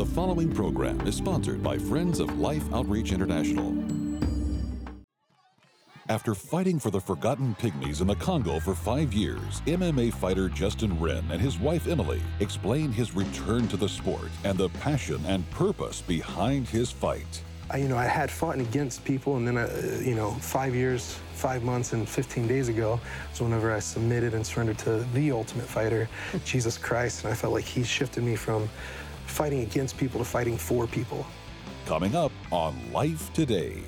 The following program is sponsored by Friends of Life Outreach International. After fighting for the forgotten pygmies in the Congo for five years, MMA fighter Justin Wren and his wife Emily explain his return to the sport and the passion and purpose behind his fight. I, you know, I had fought against people, and then, uh, you know, five years, five months, and 15 days ago was whenever I submitted and surrendered to the Ultimate Fighter, Jesus Christ, and I felt like He shifted me from fighting against people to fighting for people. Coming up on Life Today.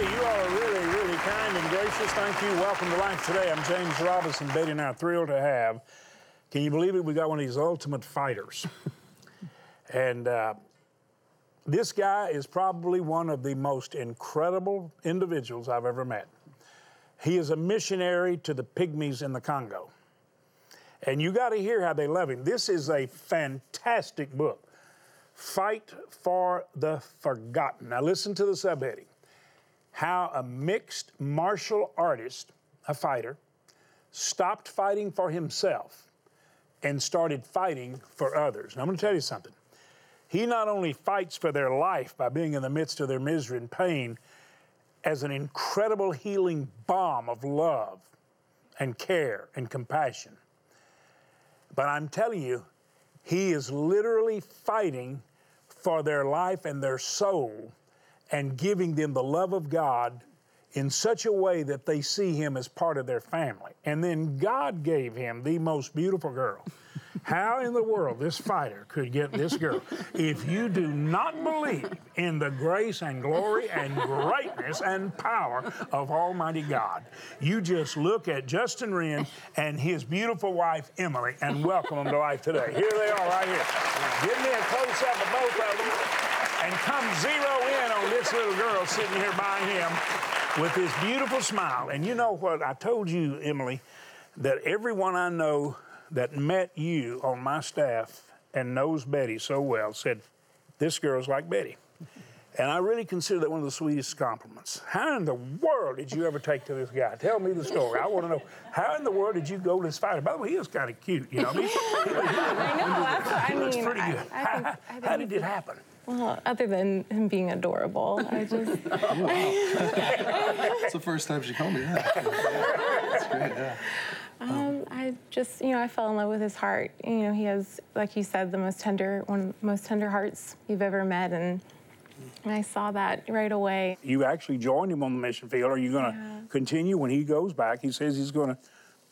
Hey, you all are really, really kind and gracious. Thank you. Welcome to Life Today. I'm James Robison. Betty and I are thrilled to have. Can you believe it? We got one of these ultimate fighters. and uh, this guy is probably one of the most incredible individuals I've ever met. He is a missionary to the pygmies in the Congo. And you got to hear how they love him. This is a fantastic book. Fight for the Forgotten. Now, listen to the subheading how a mixed martial artist, a fighter, stopped fighting for himself and started fighting for others. Now, I'm going to tell you something. He not only fights for their life by being in the midst of their misery and pain as an incredible healing balm of love and care and compassion, but I'm telling you, he is literally fighting for their life and their soul and giving them the love of God in such a way that they see him as part of their family. And then God gave him the most beautiful girl. How in the world this fighter could get this girl? If you do not believe in the grace and glory and greatness and power of Almighty God, you just look at Justin Wren and his beautiful wife Emily and welcome them to life today. Here they are right here. Give me a close up of both of them and come zero in on this little girl sitting here by him with this beautiful smile. And you know what? I told you, Emily, that everyone I know that met you on my staff and knows Betty so well said, This girl's like Betty. And I really consider that one of the sweetest compliments. How in the world did you ever take to this guy? Tell me the story. I want to know how in the world did you go to this fighter? By the way, he was kind of cute, you know. He, he, I know. That's what I looks mean. pretty good. I how I think how did it happen? Well, other than him being adorable, I just It's the first time she called me that. That's great, yeah. um, I just you know I fell in love with his heart. You know he has, like you said, the most tender one of the most tender hearts you've ever met, and I saw that right away. You actually joined him on the mission field. Are you going to Yeah. continue when he goes back? He says he's going to,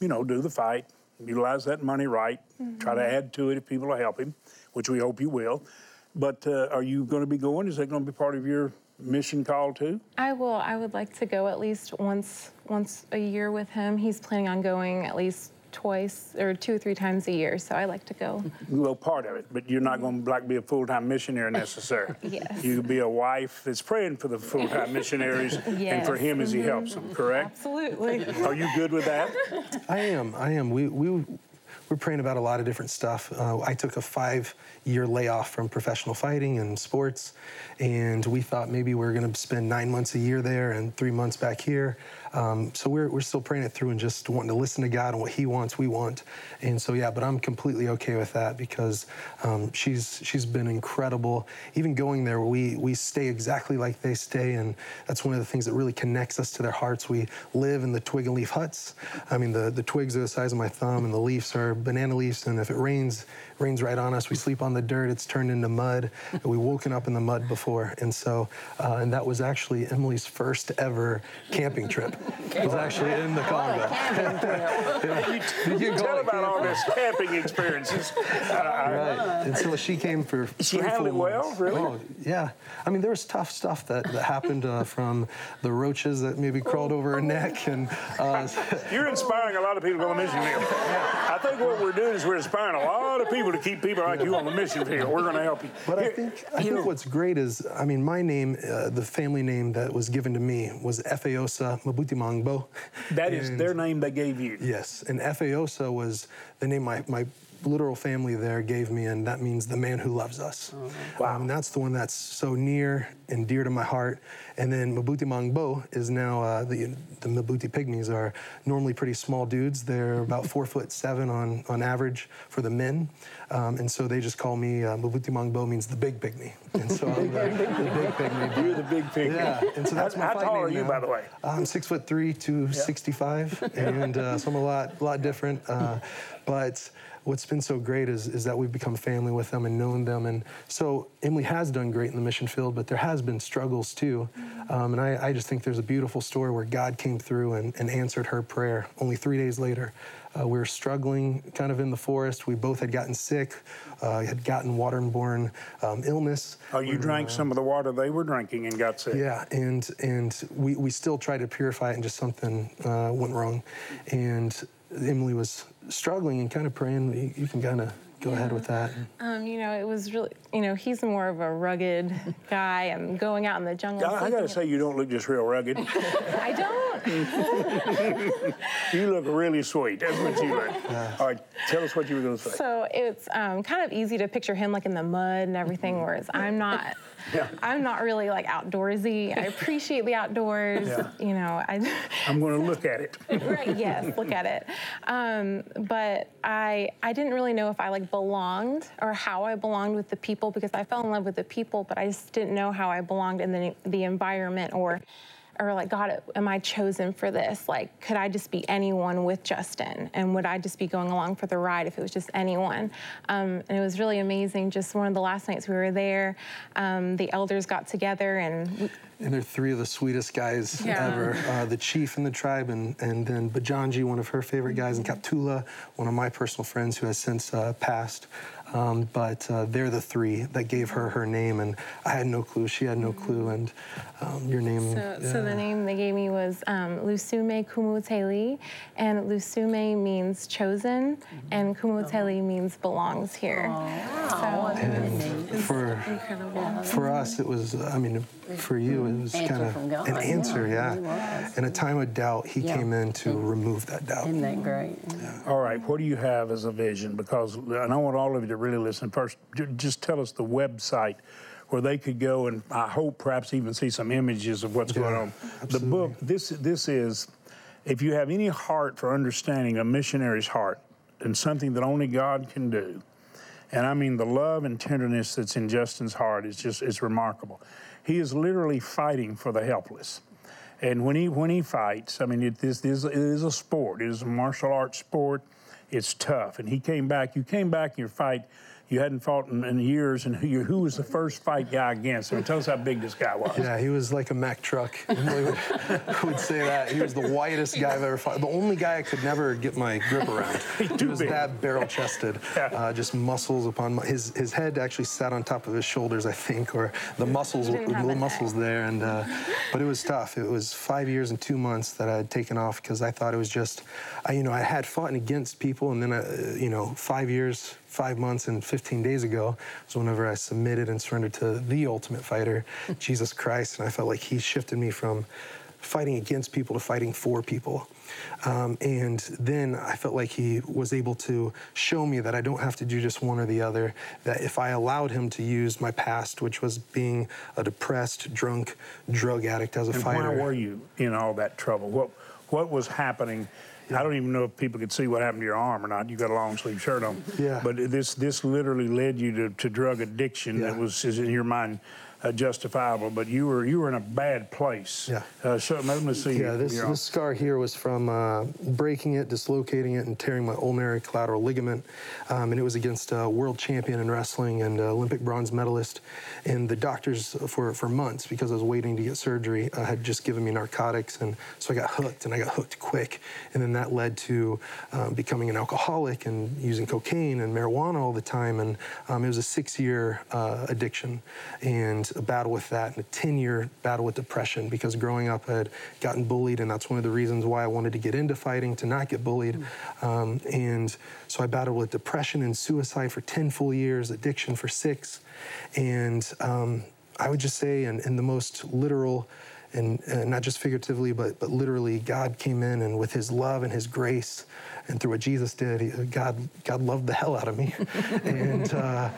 you know, do the fight, utilize that money right, try to add to it if people will help him, which we hope you will. But uh, are you going to be going? Is that going to be part of your mission call too? I will. I would like to go at least once once a year with him. He's planning on going at least twice or two or three times a year, so I like to go. Well, part of it, but you're not going to like be a full-time missionary necessarily. Yes. You could be a wife that's praying for the full-time missionaries and for Yes. him as he helps them. Correct? Absolutely. Are you good with that? I am. I am. We we we're praying about a lot of different stuff. Uh, I took a five-year layoff from professional fighting and sports, and we thought maybe we are going to spend nine months a year there and three months back here. Um, so we're we're still praying it through and just wanting to listen to God and what He wants, we want. And so yeah, but I'm completely okay with that because um, she's she's been incredible. Even going there, we we stay exactly like they stay, and that's one of the things that really connects us to their hearts. We live in the twig and leaf huts. I mean, the the twigs are the size of my thumb, and the leaves are banana leaves. And if it rains, it rains right on us. We sleep on the dirt. It's turned into mud. We've woken up in the mud before, and so uh, and that was actually Emily's first ever camping trip. It was actually in the Congo. You can call Tell about all this camping experiences. Right. And so she came for. She three handled full it well, really? Oh, yeah. I mean, there was tough stuff that, that happened uh, from the roaches that maybe crawled over her neck, and uh, You're inspiring inspiring a lot of people on the mission field. I think what we're doing is we're inspiring a lot of people to keep people like you on the mission field. We're going to help you. But I think I think know, what's great is I mean my name, uh, the family name that was given to me was Efeosa Mabutimangbo. that is And- their name they gave you. Yes, and Efeosa was the name my, my literal family there gave me, and that means the man who loves us. Wow. Um, and that's the one that's so near and dear to my heart. And then Mabuti Mangbo is now uh, the the Mabuti pygmies are normally pretty small dudes. They're about four foot seven on on average for the men, um, and so they just call me uh, Mabuti Mangbo means the big pygmy, and so I'm the, the big pygmy. You're the big pygmy. Yeah, and so that's how, my how fight tall name are you, now. by the way? I'm six foot three to 65, and uh, so I'm a lot, lot different. Uh, but what's been so great is, is that we've become family with them and known them. And so Emily has done great in the mission field, but there has been struggles too. Um, and I, I just think there's a beautiful story where God came through and, and answered her prayer. Only three days later, uh, we were struggling kind of in the forest. We both had gotten sick, uh, had gotten waterborne um, illness. Oh, you drank some of the water they were drinking and got sick. Yeah, and and we, we still tried to purify it, and just something uh, went wrong. And Emily was struggling and kind of praying. You, you can kind of go ahead with that. Um, you know, it was really, you know, he's more of a rugged guy and going out in the jungle. I, I got to say, you don't look just real rugged. I don't. you look really sweet. That's what you look. All right, tell us what you were going to say. So it's um, kind of easy to picture him like in the mud and everything, whereas I'm not. Yeah. I'm not really like outdoorsy. I appreciate the outdoors. Yeah. You know, I. I'm going to look at it. right yes look at it um, but i i didn't really know if i like belonged or how i belonged with the people because i fell in love with the people but i just didn't know how i belonged in the, the environment or or like god am i chosen for this like could i just be anyone with justin and would i just be going along for the ride if it was just anyone um, and it was really amazing just one of the last nights we were there um, the elders got together and we, And they're three of the sweetest guys Yeah. ever. Uh, the chief in the tribe, and, and then Bajanji, one of her favorite guys, and Kaptula, one of my personal friends who has since uh, passed. Um, but uh, they're the three that gave her her name, and I had no clue. She had no clue, and um, your name. So, so the name they gave me was um, Lusume Kumuteli, and Lusume means chosen, and Kumuteli means belongs here. Oh, wow. So, And for for us, it was. I mean, for you, it was kind of an answer. yeah, Yeah. In a time of doubt, He Yeah. came in to remove that doubt. Isn't that great? All right, what do you have as a vision? Because, and I want all of you to really listen first. Just tell us the website where they could go and I hope perhaps even see some images of what's going Yeah, on. The book, this this is, if you have any heart for understanding a missionary's heart and something that only God can do, and I mean the love and tenderness that's in Justin's heart is just it's remarkable. He is literally fighting for the helpless. And when he when he fights, I mean, is, it is, it is a sport. It is a martial arts sport. It's tough. And he came back. You came back in your fight. You hadn't fought in, in years. And who, you- who was the first fight guy against? I mean, tell us how big this guy was. Yeah, he was like a Mack truck. Emily would, would say that. He was the whitest guy I've ever fought. The only guy I could never get my grip around. He too was big. that barrel chested. Yeah. Uh, just muscles upon my, his his head actually sat on top of his shoulders, I think, or the muscles, the didn't little a muscles there. And uh, but it was tough. It was five years and two months that I had taken off because I thought it was just, I, you know, I had fought against people, and then uh, you know, five years, five months, and 15 days ago was whenever I submitted and surrendered to the Ultimate Fighter, Jesus Christ, and I felt like He shifted me from fighting against people to fighting for people. Um, and then I felt like he was able to show me that I don't have to do just one or the other, that if I allowed him to use my past, which was being a depressed, drunk, drug addict as a And fighter. why were you in all that trouble? What what was happening? I don't even know if people could see what happened to your arm or not. You got a long sleeve shirt on. Yeah. But this this literally led you to, to drug addiction that was is in your mind uh, justifiable. But you were you were in a bad place. Yeah. Uh, so let me see. Yeah, this, this scar here was from uh, breaking it, dislocating it, and tearing my ulnar collateral ligament. Um, and it was against a world champion in wrestling and uh, Olympic bronze medalist. And the doctors, for, for months, because I was waiting to get surgery, uh, had just given me narcotics. And so I got hooked, and I got hooked quick. And then that led to um, becoming an alcoholic and using cocaine and marijuana all the time. And um, it was a six year uh, addiction. And and a battle with that, and a 10 year battle with depression because growing up I had gotten bullied, and that's one of the reasons why I wanted to get into fighting to not get bullied. Um, and so I battled with depression and suicide for 10 full years, addiction for six. And um, I would just say, in, in the most literal, and, and not just figuratively, but, but literally, God came in and with His love and His grace, and through what Jesus did, he, God God loved the hell out of me, and uh,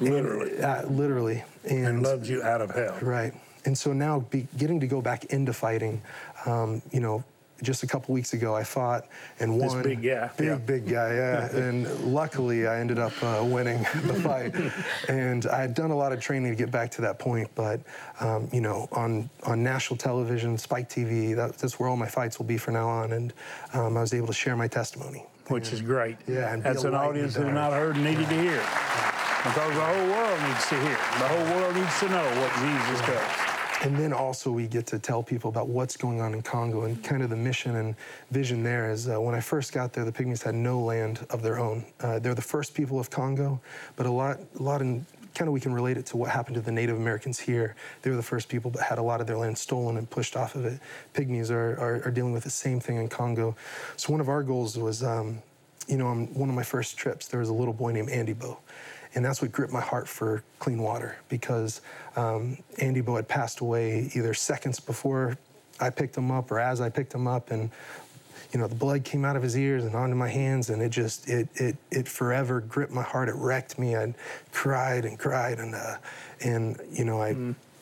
Literally. and, uh, literally, and, and loved you out of hell. right. And so now, be, getting to go back into fighting, um, you know. Just a couple weeks ago, I fought and won. This big guy, big yeah. big guy, yeah. and luckily, I ended up uh, winning the fight. and I had done a lot of training to get back to that point, but um, you know, on on national television, Spike TV, that, that's where all my fights will be from now on. And um, I was able to share my testimony. which is great. Yeah, and that's an audience who not heard and needed to hear. Because the whole world needs to hear. The whole world needs to know what Jesus does. And then also we get to tell people about what's going on in Congo and kind of the mission and vision there is uh, when I first got there, the Pygmies had no land of their own. Uh, they're the first people of Congo, but a lot, a lot in kind of we can relate it to what happened to the Native Americans here. They were the first people, but had a lot of their land stolen and pushed off of it. Pygmies are, are, are dealing with the same thing in Congo. So one of our goals was, um, you know, on one of my first trips, there was a little boy named Andy Bo. And that's what gripped my heart for clean water because um, Andy Bo had passed away either seconds before I picked him up or as I picked him up. And, you know, the blood came out of his ears and onto my hands. And it just, it, it, it forever gripped my heart. It wrecked me. I cried and cried. And, uh, and you know, I,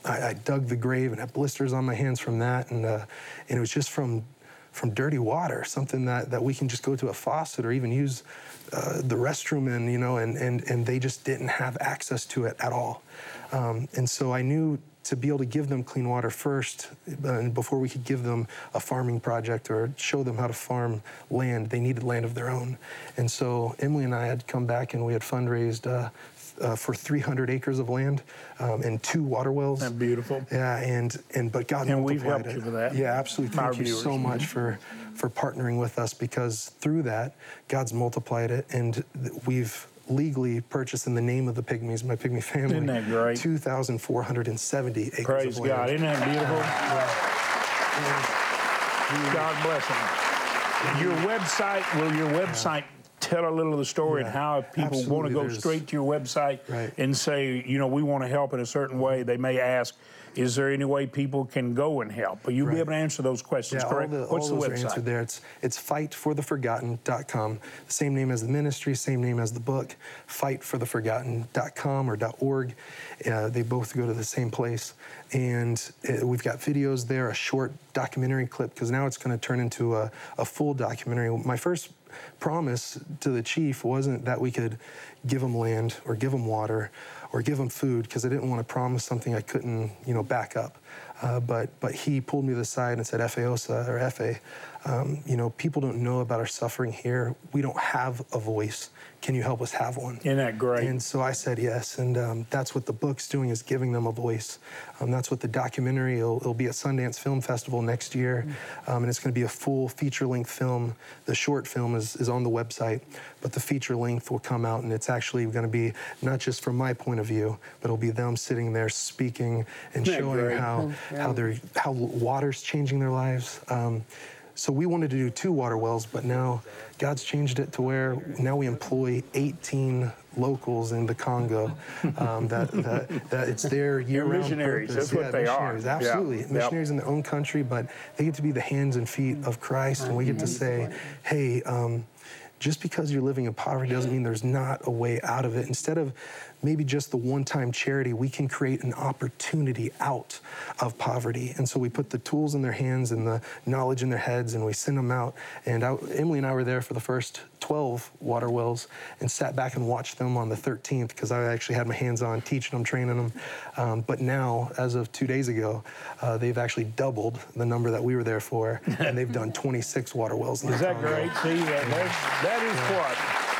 I, I dug the grave and had blisters on my hands from that. And, uh, and it was just from, from dirty water, something that, that we can just go to a faucet or even use uh, the restroom in, you know, and, and, and they just didn't have access to it at all. Um, and so I knew to be able to give them clean water first, uh, and before we could give them a farming project or show them how to farm land, they needed land of their own. And so Emily and I had come back and we had fundraised uh, uh, for 300 acres of land um, and two water wells. Isn't beautiful? Yeah, and and but God And we've helped it. you with that. Yeah, absolutely. Our Thank you so viewers. much for for partnering with us because through that, God's multiplied it, and we've legally purchased in the name of the pygmies, my pygmy family, Isn't that great? 2,470 acres Praise of land. God. Isn't that beautiful? God bless them. Your website, will your website tell a little of the story and how if people want to go There's- straight to your website Right. and say, you know, we want to help in a certain way, they may ask, is there any way people can go and help? But you'll be able to answer those questions, Yeah, correct? all, the, What's all the those are answered there. It's it's fightfortheforgotten.com. The same name as the ministry, same name as the book, fightfortheforgotten.com or .org. Uh, they both go to the same place. And uh, we've got videos there, a short documentary clip, because now it's going to turn into a, a full documentary. My first promise to the chief wasn't that we could give them land or give them water or give them food because I didn't want to promise something I couldn't, you know, back up. Uh, but but he pulled me to the side and said, "Efeosa or FA, um, you know, people don't know about our suffering here. We don't have a voice. Can you help us have one?" Isn't that great? And so I said yes, and um, that's what the book's doing is giving them a voice. Um, that's what the documentary. It'll, it'll be at Sundance Film Festival next year, um, and it's going to be a full feature-length film. The short film is, is on the website, but the feature length will come out, and it's actually going to be not just from my point of view, but it'll be them sitting there speaking and Isn't that showing great? how how they're how water's changing their lives. Um, so we wanted to do two water wells, but now God's changed it to where now we employ 18 locals in the Congo. Um, that, that, that it's their year-round missionaries. purpose. That's what they are. missionaries, Yeah. Absolutely, Yep. missionaries in their own country, but they get to be the hands and feet of Christ, and we get to say, "Hey." Um, just because you're living in poverty doesn't mean there's not a way out of it. Instead of maybe just the one time charity, we can create an opportunity out of poverty. And so we put the tools in their hands and the knowledge in their heads and we send them out. And I, Emily and I were there for the first 12 water wells and sat back and watched them on the 13th because I actually had my hands on teaching them, training them. Um, but now, as of two days ago, uh, they've actually doubled the number that we were there for and they've done 26 water wells. Is that Congo. great? See, that, is what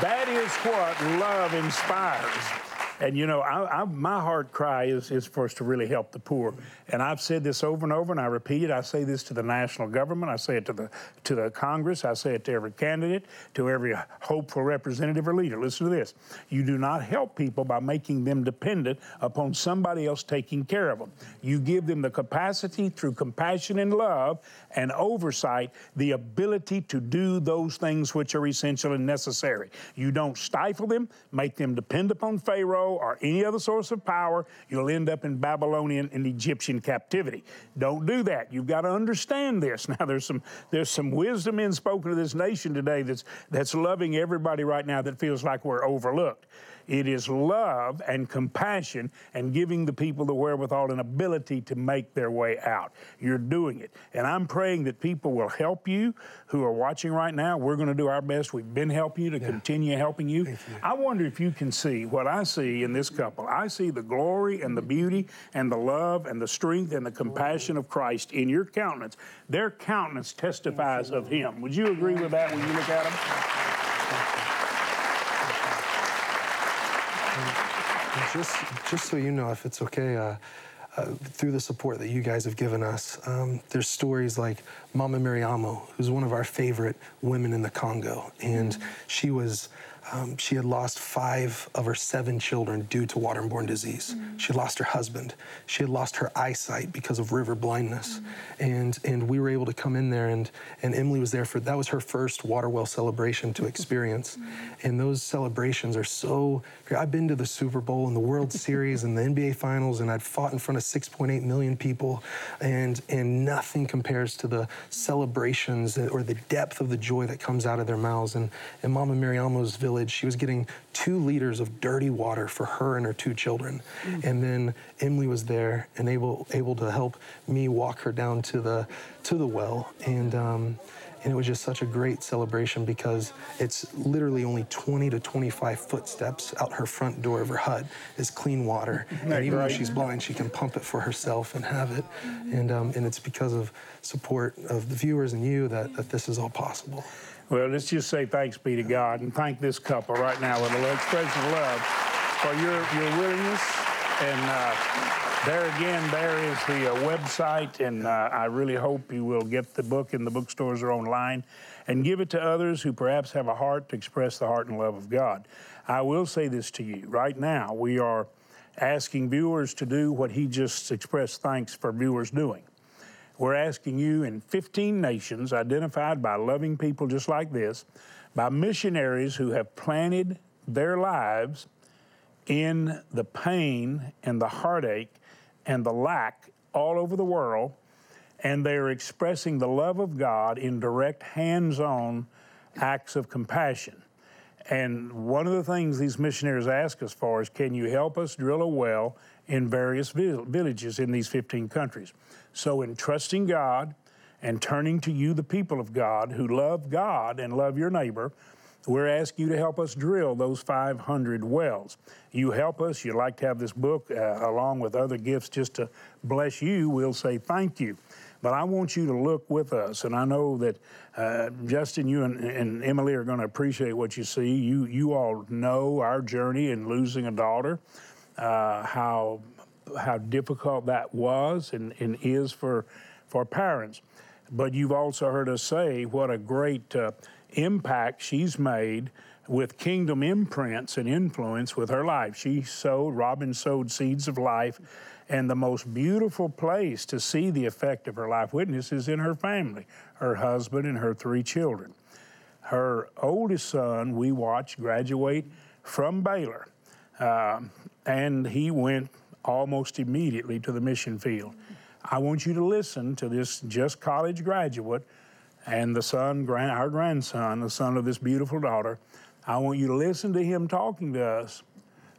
that is what love inspires. And you know, I, I, my heart cry is, is for us to really help the poor. And I've said this over and over, and I repeat it. I say this to the national government. I say it to the to the Congress. I say it to every candidate, to every hopeful representative or leader. Listen to this: You do not help people by making them dependent upon somebody else taking care of them. You give them the capacity through compassion and love and oversight, the ability to do those things which are essential and necessary. You don't stifle them, make them depend upon Pharaoh or any other source of power, you'll end up in Babylonian and Egyptian captivity. Don't do that. You've got to understand this. Now there's some there's some wisdom in spoken to this nation today that's that's loving everybody right now that feels like we're overlooked. It is love and compassion and giving the people the wherewithal and ability to make their way out. You're doing it. And I'm praying that people will help you who are watching right now. We're going to do our best. We've been helping you to yeah. continue helping you. you. I wonder if you can see what I see in this couple. I see the glory and the beauty and the love and the strength and the compassion of Christ in your countenance. Their countenance testifies of Him. Would you agree with that when you look at them? Just, just so you know, if it's okay, uh, uh, through the support that you guys have given us, um, there's stories like Mama Mariamo, who's one of our favorite women in the Congo, and mm-hmm. she was um, she had lost five of her seven children due to waterborne disease. Mm-hmm. She lost her husband. She had lost her eyesight because of river blindness. Mm-hmm. And and we were able to come in there and and Emily was there for that was her first water well celebration to experience. Mm-hmm. And those celebrations are so I've been to the Super Bowl and the World Series and the NBA finals and I'd fought in front of 6.8 million people and and nothing compares to the celebrations or the depth of the joy that comes out of their mouths. And and Mama Mariamo's village village, she was getting two liters of dirty water for her and her two children. Mm-hmm. And then Emily was there and able able to help me walk her down to the to the well. And um, and it was just such a great celebration because it's literally only 20 to 25 footsteps out her front door of her hut is clean water. and even though she's blind, she can pump it for herself and have it. Mm-hmm. And, um, and it's because of support of the viewers and you that, that this is all possible. Well, let's just say thanks be to God and thank this couple right now with a little expression of love for your, your willingness. And uh, there again, there is the uh, website, and uh, I really hope you will get the book in the bookstores or online and give it to others who perhaps have a heart to express the heart and love of God. I will say this to you right now, we are asking viewers to do what he just expressed thanks for viewers doing. We're asking you in 15 nations identified by loving people just like this, by missionaries who have planted their lives in the pain and the heartache and the lack all over the world, and they're expressing the love of God in direct, hands on acts of compassion. And one of the things these missionaries ask us for is can you help us drill a well in various villages in these 15 countries? So, in trusting God and turning to you, the people of God who love God and love your neighbor, we're asking you to help us drill those 500 wells. You help us, you'd like to have this book uh, along with other gifts just to bless you, we'll say thank you. But I want you to look with us, and I know that uh, Justin, you and, and Emily are going to appreciate what you see. You you all know our journey in losing a daughter, uh, how how difficult that was and, and is for, for parents. But you've also heard us say what a great uh, impact she's made with kingdom imprints and influence with her life. She sowed, Robin sowed seeds of life, and the most beautiful place to see the effect of her life witness is in her family, her husband and her three children. Her oldest son, we watched graduate from Baylor, uh, and he went almost immediately to the mission field. I want you to listen to this just college graduate and the son, our grandson, the son of this beautiful daughter. I want you to listen to him talking to us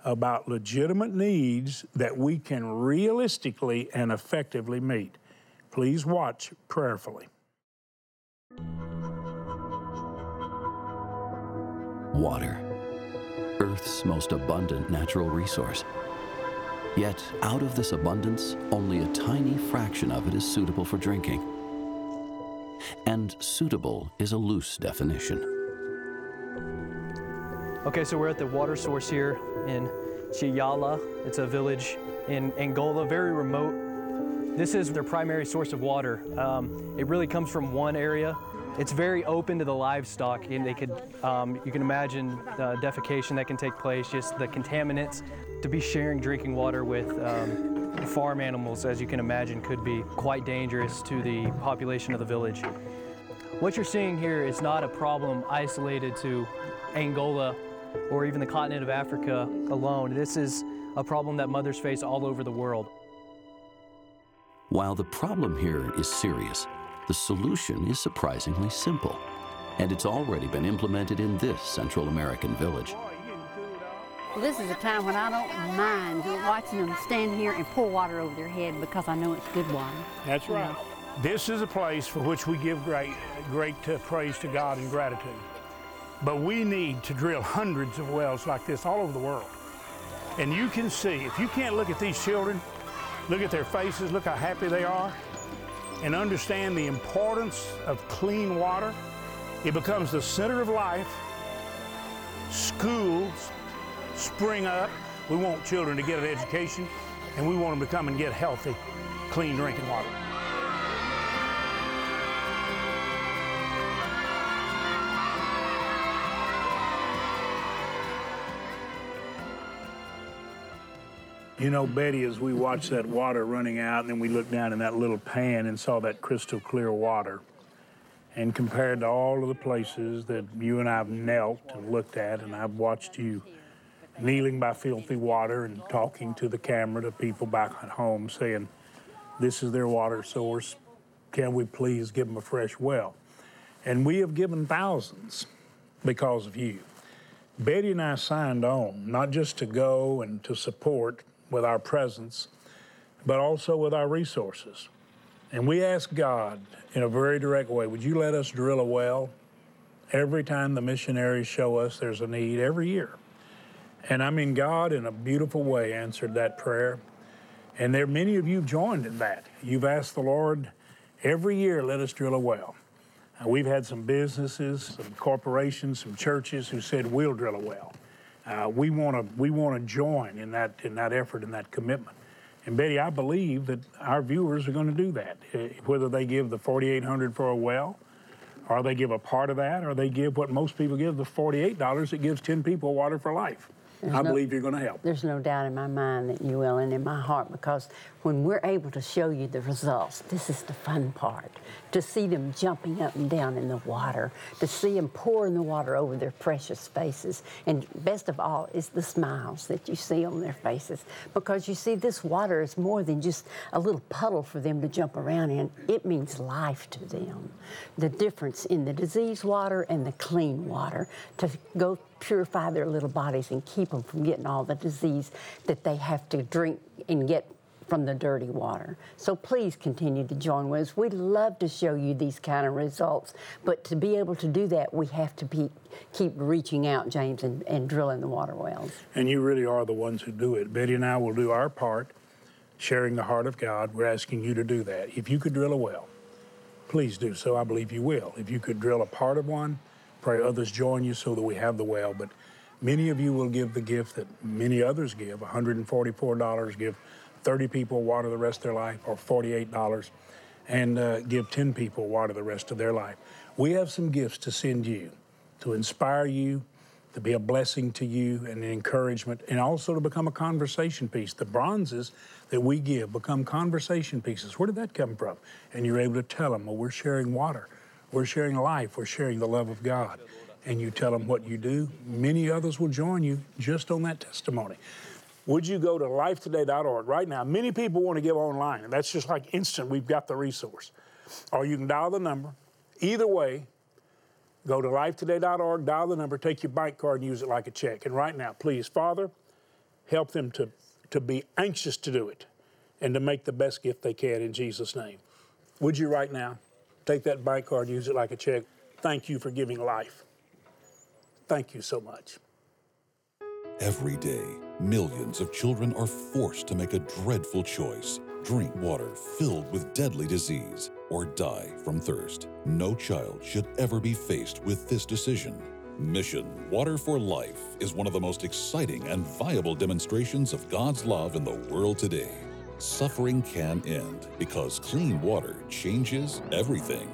about legitimate needs that we can realistically and effectively meet. Please watch prayerfully. Water, Earth's most abundant natural resource. Yet, out of this abundance, only a tiny fraction of it is suitable for drinking. And suitable is a loose definition. Okay, so we're at the water source here in Chiyala. It's a village in Angola, very remote. This is their primary source of water. Um, it really comes from one area. It's very open to the livestock, and they could, um, you can imagine defecation that can take place, just the contaminants. To be sharing drinking water with um, farm animals, as you can imagine, could be quite dangerous to the population of the village. What you're seeing here is not a problem isolated to Angola or even the continent of Africa alone. This is a problem that mothers face all over the world. While the problem here is serious, the solution is surprisingly simple, and it's already been implemented in this Central American village. Well, this is a time when I don't mind watching them stand here and pour water over their head because I know it's good water. That's right. This is a place for which we give great, great uh, praise to God and gratitude. But we need to drill hundreds of wells like this all over the world. And you can see, if you can't look at these children, look at their faces, look how happy they are, and understand the importance of clean water, it becomes the center of life. Schools spring up. We want children to get an education, and we want them to come and get healthy, clean drinking water. You know, Betty, as we watched that water running out, and then we looked down in that little pan and saw that crystal clear water, and compared to all of the places that you and I have knelt and looked at, and I've watched you kneeling by filthy water and talking to the camera to people back at home saying, This is their water source. Can we please give them a fresh well? And we have given thousands because of you. Betty and I signed on, not just to go and to support with our presence, but also with our resources. And we ask God in a very direct way would you let us drill a well every time the missionaries show us there's a need every year? And I mean, God, in a beautiful way, answered that prayer. And there, many of you joined in that. You've asked the Lord every year, let us drill a well. Uh, we've had some businesses, some corporations, some churches who said, we'll drill a well. Uh, we want to we want to join in that in that effort and that commitment. And Betty, I believe that our viewers are going to do that, uh, whether they give the 4,800 for a well, or they give a part of that, or they give what most people give, the $48. It gives 10 people water for life. There's I no- believe you're going to help. There's no doubt in my mind that you will, and in my heart, because when we're able to show you the results, this is the fun part. To see them jumping up and down in the water, to see them pouring the water over their precious faces, and best of all is the smiles that you see on their faces. Because you see, this water is more than just a little puddle for them to jump around in, it means life to them. The difference in the diseased water and the clean water to go purify their little bodies and keep them from getting all the disease that they have to drink and get from the dirty water. So please continue to join with us. We'd love to show you these kind of results, but to be able to do that, we have to be, keep reaching out, James, and, and drilling the water wells. And you really are the ones who do it. Betty and I will do our part, sharing the heart of God. We're asking you to do that. If you could drill a well, please do so. I believe you will. If you could drill a part of one, pray others join you so that we have the well. But many of you will give the gift that many others give $144, give 30 people water the rest of their life, or $48, and uh, give 10 people water the rest of their life. We have some gifts to send you to inspire you, to be a blessing to you and an encouragement, and also to become a conversation piece. The bronzes that we give become conversation pieces. Where did that come from? And you're able to tell them, well, we're sharing water, we're sharing life, we're sharing the love of God. And you tell them what you do. Many others will join you just on that testimony. Would you go to lifetoday.org right now? Many people want to give online, and that's just like instant. We've got the resource. Or you can dial the number. Either way, Go to lifetoday.org, dial the number, take your bank card, and use it like a check. And right now, please, Father, help them to, to be anxious to do it and to make the best gift they can in Jesus' name. Would you right now take that bank card, use it like a check? Thank you for giving life. Thank you so much. Every day, millions of children are forced to make a dreadful choice drink water filled with deadly disease or die from thirst. No child should ever be faced with this decision. Mission Water for Life is one of the most exciting and viable demonstrations of God's love in the world today. Suffering can end because clean water changes everything.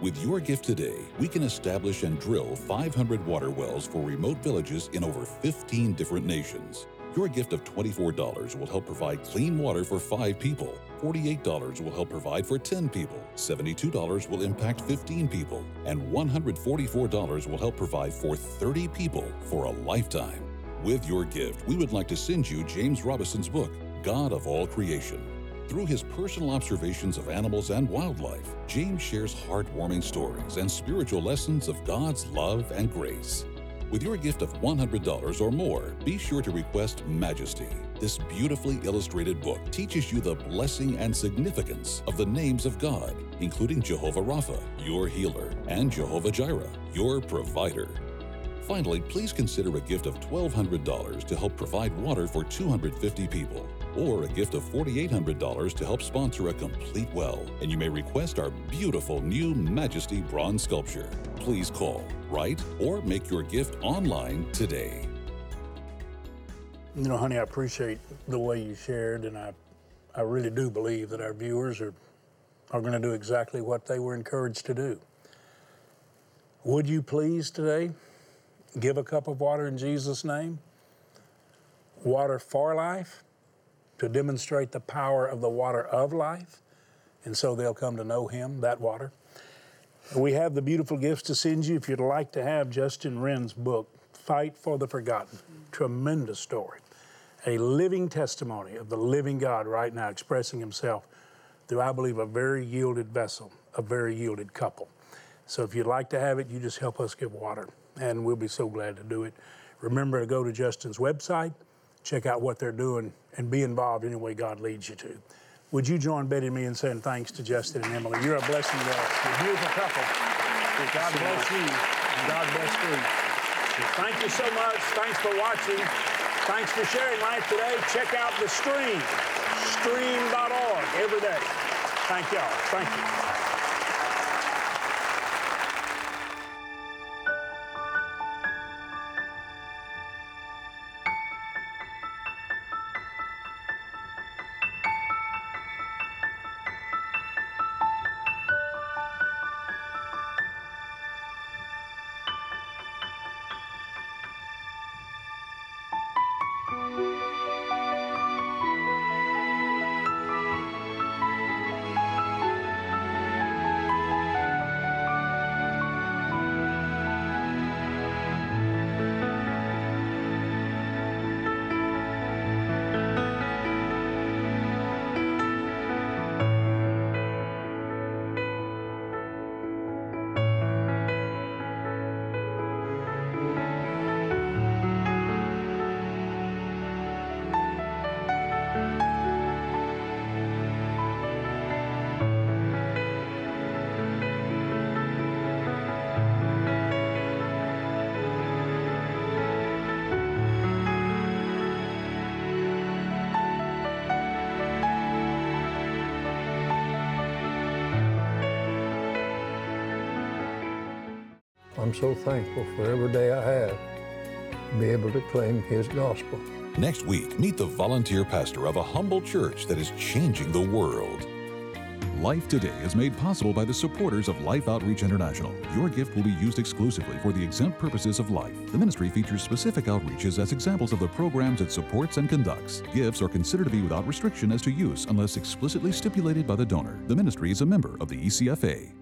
With your gift today, we can establish and drill 500 water wells for remote villages in over 15 different nations. Your gift of $24 will help provide clean water for five people. $48 will help provide for 10 people. $72 will impact 15 people. And $144 will help provide for 30 people for a lifetime. With your gift, we would like to send you James Robison's book, God of All Creation. Through his personal observations of animals and wildlife, James shares heartwarming stories and spiritual lessons of God's love and grace. With your gift of $100 or more, be sure to request Majesty. This beautifully illustrated book teaches you the blessing and significance of the names of God, including Jehovah Rapha, your healer, and Jehovah Jireh, your provider. Finally, please consider a gift of $1,200 to help provide water for 250 people, or a gift of $4,800 to help sponsor a complete well, and you may request our beautiful new Majesty bronze sculpture. Please call, write, or make your gift online today. You know, honey, I appreciate the way you shared, and I, I really do believe that our viewers are, are going to do exactly what they were encouraged to do. Would you please today give a cup of water in Jesus' name? Water for life to demonstrate the power of the water of life, and so they'll come to know Him, that water. We have the beautiful gifts to send you if you'd like to have Justin Wren's book, Fight for the Forgotten. Tremendous story. A living testimony of the living God right now expressing Himself through, I believe, a very yielded vessel, a very yielded couple. So if you'd like to have it, you just help us give water, and we'll be so glad to do it. Remember to go to Justin's website, check out what they're doing, and be involved any way God leads you to. Would you join Betty and me in saying thanks to Justin and Emily? You're a blessing to us. You're a beautiful couple. God bless you, and God bless you. Thank you so much. Thanks for watching. Thanks for sharing life today. Check out the stream, stream.org every day. Thank y'all. Thank you. I'm so thankful for every day I have to be able to claim His gospel. Next week, meet the volunteer pastor of a humble church that is changing the world. Life Today is made possible by the supporters of Life Outreach International. Your gift will be used exclusively for the exempt purposes of life. The ministry features specific outreaches as examples of the programs it supports and conducts. Gifts are considered to be without restriction as to use unless explicitly stipulated by the donor. The ministry is a member of the ECFA.